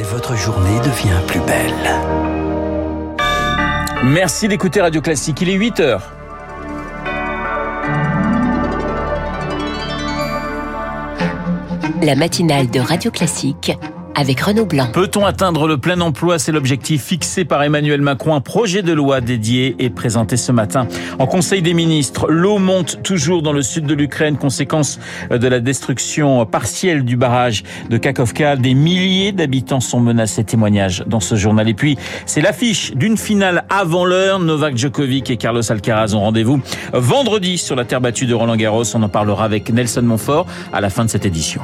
et votre journée devient plus belle. Merci d'écouter Radio Classique, il est 8 heures. La matinale de Radio Classique avec Renaud Blanc. Peut-on atteindre le plein emploi? C'est l'objectif fixé par Emmanuel Macron. Un projet de loi dédié est présenté ce matin en Conseil des ministres. L'eau monte toujours dans le sud de l'Ukraine, conséquence de la destruction partielle du barrage de Kakovka. Des milliers d'habitants sont menacés. Témoignage dans ce journal. Et puis, c'est l'affiche d'une finale avant l'heure. Novak Djokovic et Carlos Alcaraz ont rendez-vous vendredi sur la terre battue de Roland Garros. On en parlera avec Nelson Montfort à la fin de cette édition.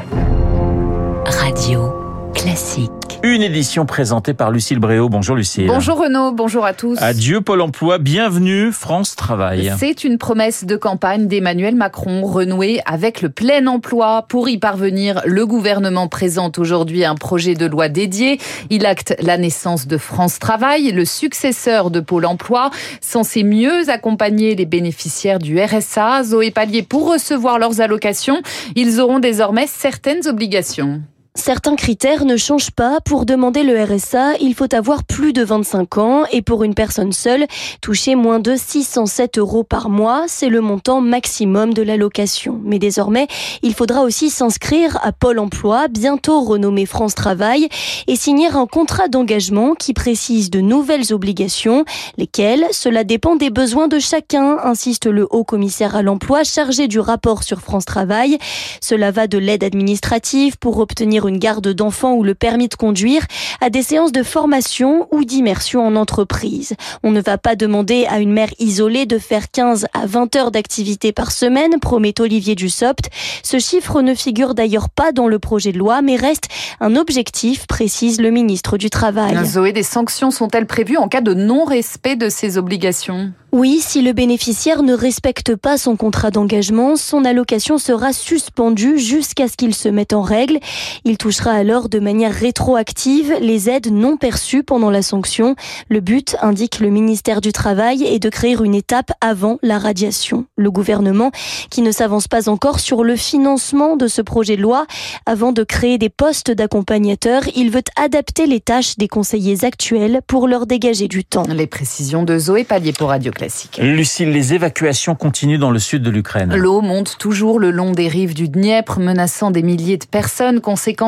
Radio classique. Une édition présentée par Lucille Bréau. Bonjour Lucille. Bonjour Renaud, bonjour à tous. Adieu Pôle emploi, bienvenue France Travail. C'est une promesse de campagne d'Emmanuel Macron renouée avec le plein emploi. Pour y parvenir, le gouvernement présente aujourd'hui un projet de loi dédié. Il acte la naissance de France Travail, le successeur de Pôle emploi, censé mieux accompagner les bénéficiaires du RSA. Zoé Pallier, pour recevoir leurs allocations, ils auront désormais certaines obligations. Certains critères ne changent pas. Pour demander le RSA, il faut avoir plus de 25 ans et pour une personne seule, toucher moins de 607 euros par mois, c'est le montant maximum de l'allocation. Mais désormais, il faudra aussi s'inscrire à Pôle emploi, bientôt renommé France Travail, et signer un contrat d'engagement qui précise de nouvelles obligations. Lesquelles Cela dépend des besoins de chacun, insiste le haut commissaire à l'emploi chargé du rapport sur France Travail. Cela va de l'aide administrative pour obtenir une garde d'enfants ou le permis de conduire à des séances de formation ou d'immersion en entreprise. On ne va pas demander à une mère isolée de faire 15 à 20 heures d'activité par semaine, promet Olivier Dussopt. Ce chiffre ne figure d'ailleurs pas dans le projet de loi, mais reste un objectif, précise le ministre du Travail. Zoé, des sanctions sont-elles prévues en cas de non-respect de ces obligations? Oui, si le bénéficiaire ne respecte pas son contrat d'engagement, son allocation sera suspendue jusqu'à ce qu'il se mette en règle. Il touchera alors de manière rétroactive les aides non perçues pendant la sanction. Le but, indique le ministère du Travail, est de créer une étape avant la radiation. Le gouvernement, qui ne s'avance pas encore sur le financement de ce projet de loi, avant de créer des postes d'accompagnateurs, il veut adapter les tâches des conseillers actuels pour leur dégager du temps. Les précisions de Zoé Pallier pour Radio Classique. Lucille, les évacuations continuent dans le sud de l'Ukraine. L'eau monte toujours le long des rives du Dniepr, menaçant des milliers de personnes. Conséquence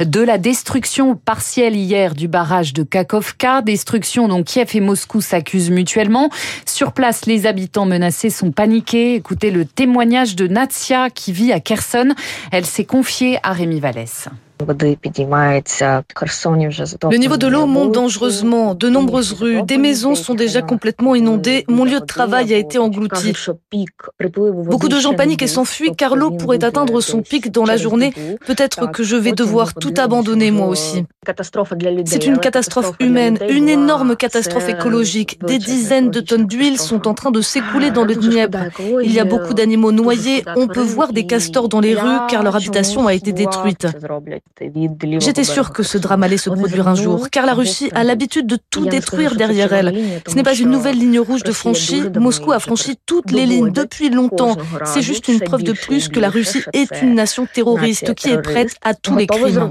de la destruction partielle hier du barrage de Kakovka. Destruction dont Kiev et Moscou s'accusent mutuellement. Sur place, les habitants menacés sont paniqués. Écoutez le témoignage de Natsia qui vit à Kherson. Elle s'est confiée à Rémi Vallès. Le niveau de l'eau monte dangereusement. De nombreuses rues, des maisons sont déjà complètement inondées. Mon lieu de travail a été englouti. Beaucoup de gens paniquent et s'enfuient car l'eau pourrait atteindre son pic dans la journée. Peut-être que je vais devoir tout abandonner moi aussi. C'est une catastrophe humaine, une énorme catastrophe écologique. Des dizaines de tonnes d'huile sont en train de s'écouler dans le Dniepr. Il y a beaucoup d'animaux noyés. On peut voir des castors dans les rues car leur habitation a été détruite. J'étais sûr que ce drame allait se produire un jour, car la Russie a l'habitude de tout détruire derrière elle. Ce n'est pas une nouvelle ligne rouge de franchie. Moscou a franchi toutes les lignes depuis longtemps. C'est juste une preuve de plus que la Russie est une nation terroriste qui est prête à tous les crimes.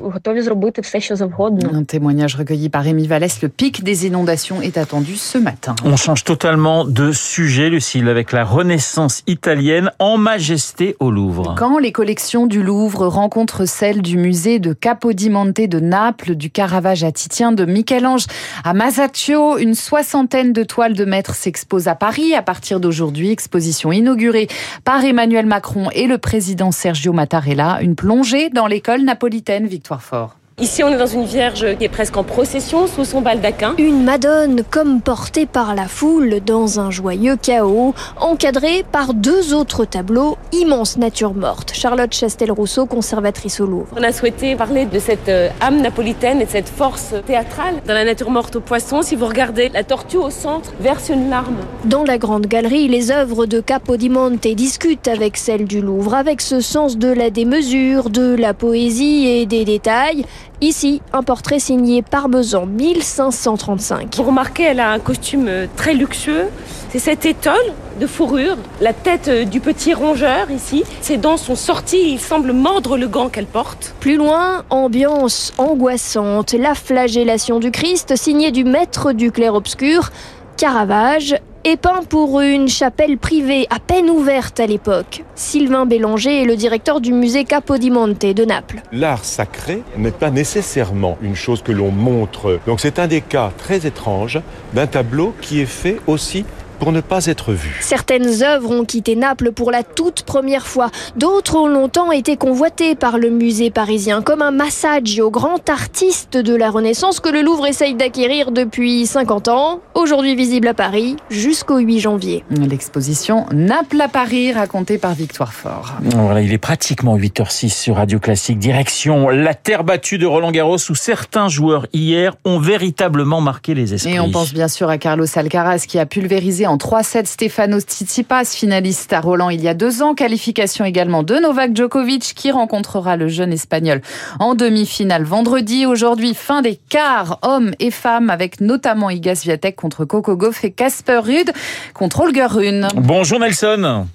Un témoignage recueilli par Rémi Vallès. Le pic des inondations est attendu ce matin. On change totalement de sujet, Lucille, avec la Renaissance italienne en majesté au Louvre. Quand les collections du Louvre rencontrent celles du musée de Capodimonte de Naples, du Caravage à Titien, de Michel-Ange à Masaccio. Une soixantaine de toiles de maîtres s'exposent à Paris à partir d'aujourd'hui. Exposition inaugurée par Emmanuel Macron et le président Sergio Mattarella. Une plongée dans l'école napolitaine Victoire Fort. Ici, on est dans une vierge qui est presque en procession sous son baldaquin. Une Madone comme portée par la foule dans un joyeux chaos, encadrée par deux autres tableaux, immense nature morte. Charlotte Chastel-Rousseau, conservatrice au Louvre. On a souhaité parler de cette euh, âme napolitaine et de cette force théâtrale. Dans la nature morte au poisson, si vous regardez, la tortue au centre verse une larme. Dans la grande galerie, les œuvres de Capodimonte discutent avec celles du Louvre, avec ce sens de la démesure, de la poésie et des détails. Ici, un portrait signé Parmesan 1535. Vous remarquez, elle a un costume euh, très luxueux. C'est cette étole de fourrure, la tête euh, du petit rongeur ici. Ses dents sont sorties, il semble mordre le gant qu'elle porte. Plus loin, ambiance angoissante, la flagellation du Christ signée du maître du clair-obscur, Caravage, et peint pour une chapelle privée à peine ouverte à l'époque. Sylvain Bélanger est le directeur du musée Capodimonte de Naples. L'art sacré n'est pas nécessairement une chose que l'on montre. Donc c'est un des cas très étranges d'un tableau qui est fait aussi pour ne pas être vu. Certaines œuvres ont quitté Naples pour la toute première fois. D'autres ont longtemps été convoitées par le musée parisien, comme un Massaggio, grand artiste de la Renaissance que le Louvre essaye d'acquérir depuis 50 ans, aujourd'hui visible à Paris jusqu'au 8 janvier. L'exposition Naples à Paris, racontée par Victoire Fort. Voilà, il est pratiquement 8h06 sur Radio Classique. Direction la terre battue de Roland Garros où certains joueurs hier ont véritablement marqué les esprits. Et on pense bien sûr à Carlos Alcaraz qui a pulvérisé en 3-7 Stefano Tsitsipas, finaliste à Roland il y a deux ans. Qualification également de Novak Djokovic qui rencontrera le jeune espagnol en demi-finale vendredi. Aujourd'hui, fin des quarts hommes et femmes avec notamment Iga Swiatek contre Coco Gauff et Casper Ruud contre Holger Rune. Bonjour Nelson.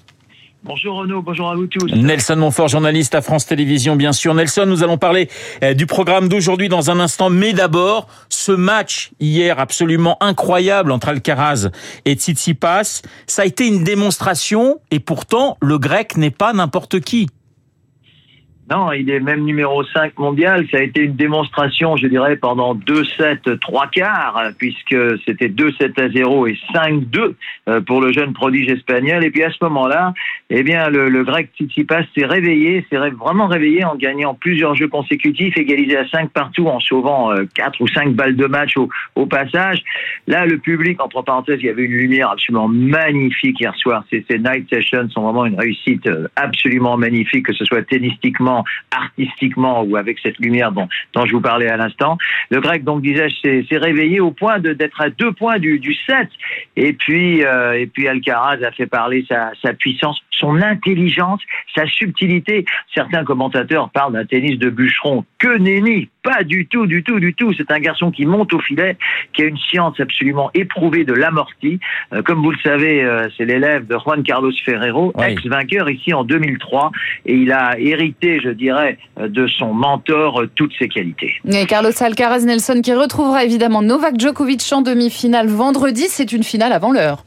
Bonjour Renaud, bonjour à vous tous. Nelson Montfort, journaliste à France Télévisions, bien sûr. Nelson, nous allons parler euh, du programme d'aujourd'hui dans un instant, mais d'abord, ce match hier absolument incroyable entre Alcaraz et Tsitsipas, ça a été une démonstration, et pourtant, le grec n'est pas n'importe qui. Non, il est même numéro 5 mondial. Ça a été une démonstration, je dirais, pendant 2-7, 3 quarts, puisque c'était 2-7 à 0 et 5-2 euh, pour le jeune prodige espagnol. Et puis à ce moment-là, eh bien, le, grec Tsitsipas s'est réveillé, s'est vraiment réveillé en gagnant plusieurs jeux consécutifs, égalisé à 5 partout en sauvant 4 euh, ou 5 balles de match au, passage. Là, le public, entre parenthèses, il y avait une lumière absolument magnifique hier soir. Ces, ces night sessions sont vraiment une réussite euh, absolument magnifique, que ce soit tennistiquement, artistiquement ou avec cette lumière dont, je vous parlais à l'instant. Le grec, donc, disais-je, s'est réveillé au point d'être à deux points du, du 7. Et puis, euh, et puis Alcaraz a fait parler sa puissance, son intelligence, sa subtilité. Certains commentateurs parlent d'un tennis de bûcheron. Que nenni Pas du tout, du tout, du tout. C'est un garçon qui monte au filet, qui a une science absolument éprouvée de l'amorti. Euh, comme vous le savez, euh, c'est l'élève de Juan Carlos Ferrero, Oui. ex-vainqueur ici en 2003. Et il a hérité, je dirais, euh, de son mentor euh, toutes ses qualités. Et Carlos Alcaraz Nelson qui retrouvera évidemment Novak Djokovic en demi-finale vendredi. C'est une finale avant l'heure.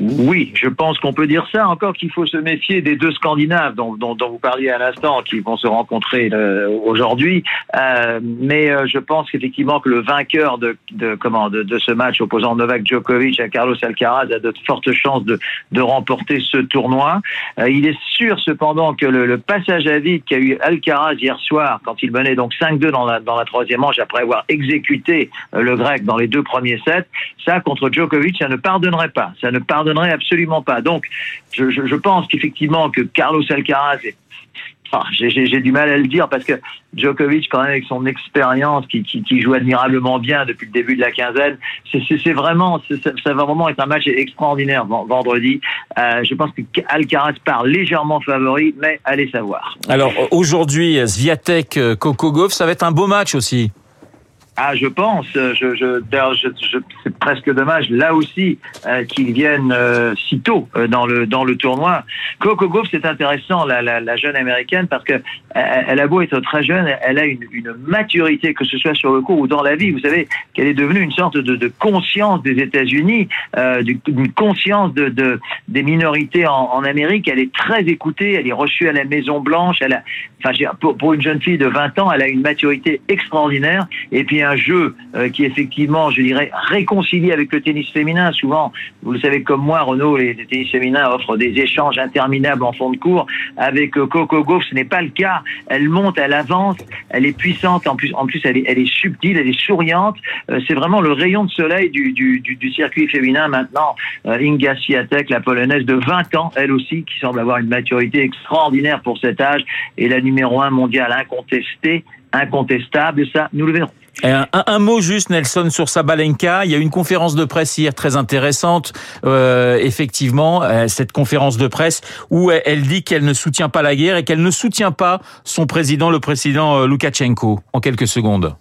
Oui, je pense qu'on peut dire ça. Encore qu'il faut se méfier des deux Scandinaves dont, dont, dont vous parliez à l'instant, qui vont se rencontrer euh, aujourd'hui. Euh, mais euh, je pense qu'effectivement que le vainqueur de, de comment de, de, ce match opposant Novak Djokovic à Carlos Alcaraz a de fortes chances de, de remporter ce tournoi. Euh, il est sûr cependant que le, le passage à vide qu'a eu Alcaraz hier soir, quand il menait donc 5-2 dans la, dans la troisième manche après avoir exécuté euh, le grec dans les deux premiers sets, ça contre Djokovic, ça ne pardonnerait pas. Ça ne absolument pas. Donc, je, pense qu'effectivement que Carlos Alcaraz Enfin, j'ai du mal à le dire parce que Djokovic, quand même, avec son expérience, qui, qui, joue admirablement bien depuis le début de la quinzaine, c'est vraiment, ça va vraiment être un match extraordinaire vendredi. Euh, je pense que Alcaraz part légèrement favori, mais allez savoir. Alors aujourd'hui, Sviatek, Coco Gauff, ça va être un beau match aussi. Ah, je pense. Je, je, je, je c'est presque dommage là aussi euh, qu'ils viennent euh, si tôt euh, dans le dans le tournoi. Coco Gauff, c'est intéressant, la, la, la, jeune américaine, parce que elle a beau être très jeune, elle a une, une, maturité, que ce soit sur le cours ou dans la vie. Vous savez qu'elle est devenue une sorte de, de conscience des États-Unis, euh, une conscience de, de des minorités en, en, Amérique. Elle est très écoutée, elle est reçue à la Maison Blanche. Elle a, enfin, pour, pour une jeune fille de 20 ans, elle a une maturité extraordinaire. Et puis un jeu euh, qui effectivement, je dirais, réconcilié avec le tennis féminin. Souvent, vous le savez comme moi, Renaud, les, tennis féminins offrent des échanges interminables en fond de cours. Avec euh, Coco Gauff, ce n'est pas le cas. Elle monte, elle avance, elle est puissante. En plus, en plus, elle est, subtile, elle est souriante. Euh, c'est vraiment le rayon de soleil du, circuit féminin maintenant. Inga Swiatek, la polonaise de 20 ans, elle aussi, qui semble avoir une maturité extraordinaire pour cet âge, et la numéro un mondiale incontestée incontestable, ça, nous le verrons. Un, mot juste, Nelson, sur Sabalenka. Il y a une conférence de presse hier très intéressante, euh, effectivement, euh, cette conférence de presse où elle dit qu'elle ne soutient pas la guerre et qu'elle ne soutient pas son président, le président euh, Loukachenko. En quelques secondes.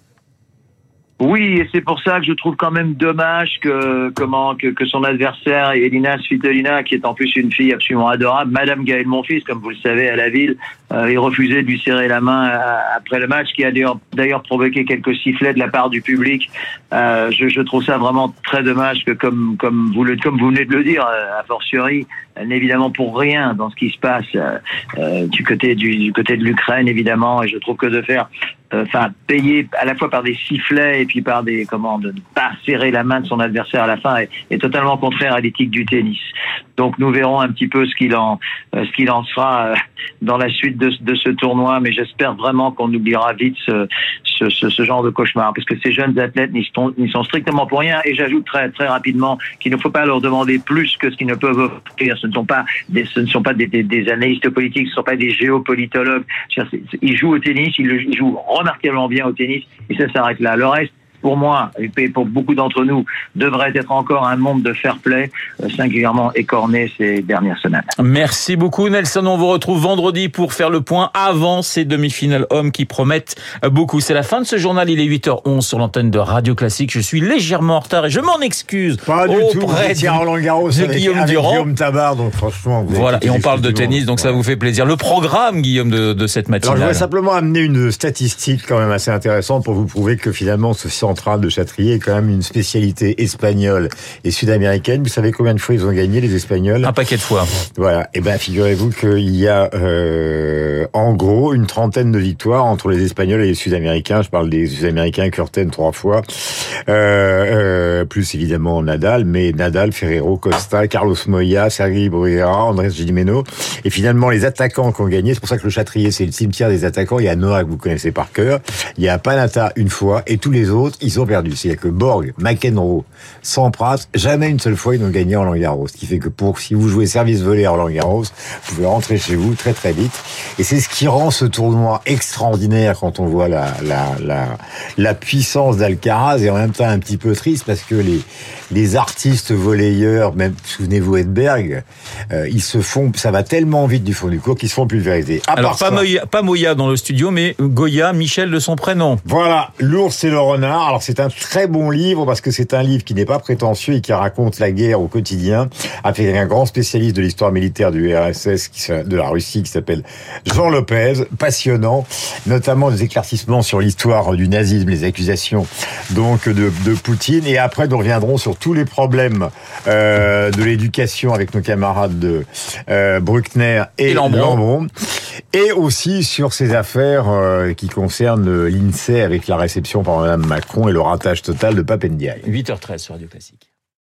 Oui, et c'est pour ça que je trouve quand même dommage que comment que, que son adversaire Elina Svitolina, qui est en plus une fille absolument adorable, Madame Gaël Monfils, comme vous le savez à la ville, euh, ait refusé de lui serrer la main euh, après le match, qui a d'ailleurs provoqué quelques sifflets de la part du public. Euh, je, je, trouve ça vraiment très dommage que comme comme vous le comme vous venez de le dire, euh, a fortiori, n'est évidemment pour rien dans ce qui se passe euh, du côté du, du côté de l'Ukraine évidemment, et je trouve que de faire enfin payé à la fois par des sifflets et puis par des comment de ne pas serrer la main de son adversaire à la fin est, totalement contraire à l'éthique du tennis. Donc nous verrons un petit peu ce qu'il en euh, ce qu'il en sera euh, dans la suite de, de ce tournoi, mais j'espère vraiment qu'on oubliera vite ce, ce, ce, genre de cauchemar parce que ces jeunes athlètes n'y sont, sont, strictement pour rien et j'ajoute très très rapidement qu'il ne faut pas leur demander plus que ce qu'ils ne peuvent offrir. Ce ne sont pas des, ce ne sont pas des, des, des analystes politiques, ce ne sont pas des géopolitologues. Ils jouent au tennis, ils, ils jouent remarquablement bien au tennis et ça s'arrête là. Le reste, pour moi et pour beaucoup d'entre nous, devrait être encore un monde de fair play, euh, singulièrement écorné ces dernières semaines. Merci beaucoup Nelson. On vous retrouve vendredi pour faire le point avant ces demi-finales hommes qui promettent beaucoup. C'est la fin de ce journal. Il est 8h11 sur l'antenne de Radio Classique. Je suis légèrement en retard et je m'en excuse. Pas du tout. Vous Roland Garros de avec, Guillaume avec Durand. Guillaume Tabar, donc franchement. vous Voilà. Et on parle de tennis, donc ça vous fait plaisir. Le programme, Guillaume, de, de cette Alors, je matinale. voudrais simplement amener une statistique quand même assez intéressante pour vous prouver que finalement ce central de Châtrier est quand même une spécialité espagnole et sud-américaine. Vous savez combien de fois ils ont gagné les Espagnols? Un paquet de fois. Voilà. Et ben figurez-vous qu'il y a euh, en gros une trentaine de victoires entre les Espagnols et les Sud-Américains. Je parle des Sud-Américains, Curten trois fois, euh, euh, plus évidemment Nadal, mais Nadal, Ferrero, Costa, Carlos Moya, Sergi Bruguera, Andrés Gimeno. Et finalement les attaquants qui ont gagné. C'est pour ça que le Châtrier c'est le cimetière des attaquants. Il y a Noah que vous connaissez par cœur. Il y a Panata une fois et tous les autres ils ont perdu. C'est-à-dire que Borg, McEnroe, Sampras, jamais une seule fois ils n'ont gagné en Garros. Ce qui fait que pour si vous jouez service volé Roland Garros, vous pouvez rentrer chez vous très très vite. Et c'est ce qui rend ce tournoi extraordinaire quand on voit la la la, la puissance d'Alcaraz et en même temps un petit peu triste parce que les les artistes volleyeurs, même souvenez-vous Edberg, euh, ils se font, ça va tellement vite du fond du cours qu'ils se font pulvériser. À Alors, pas ça- Moya, pas Moya dans le studio, mais Goya, Michel de son prénom. Voilà, L'ours et le renard. Alors c'est un très bon livre parce que c'est un livre qui n'est pas prétentieux et qui raconte la guerre au quotidien avec un grand spécialiste de l'histoire militaire du RSS, de la Russie, qui s'appelle Jean Lopez. Passionnant, notamment des éclaircissements sur l'histoire du nazisme, les accusations donc de, de Poutine. Et après, nous reviendrons sur tous les problèmes euh, de l'éducation avec nos camarades de euh, Bruckner et, Et Lambron. Lambron. Et aussi sur ces affaires euh, qui concernent l'INSEE avec la réception par Mme Macron et le ratage total de Papendiaï. 8h13 sur Radio Classique.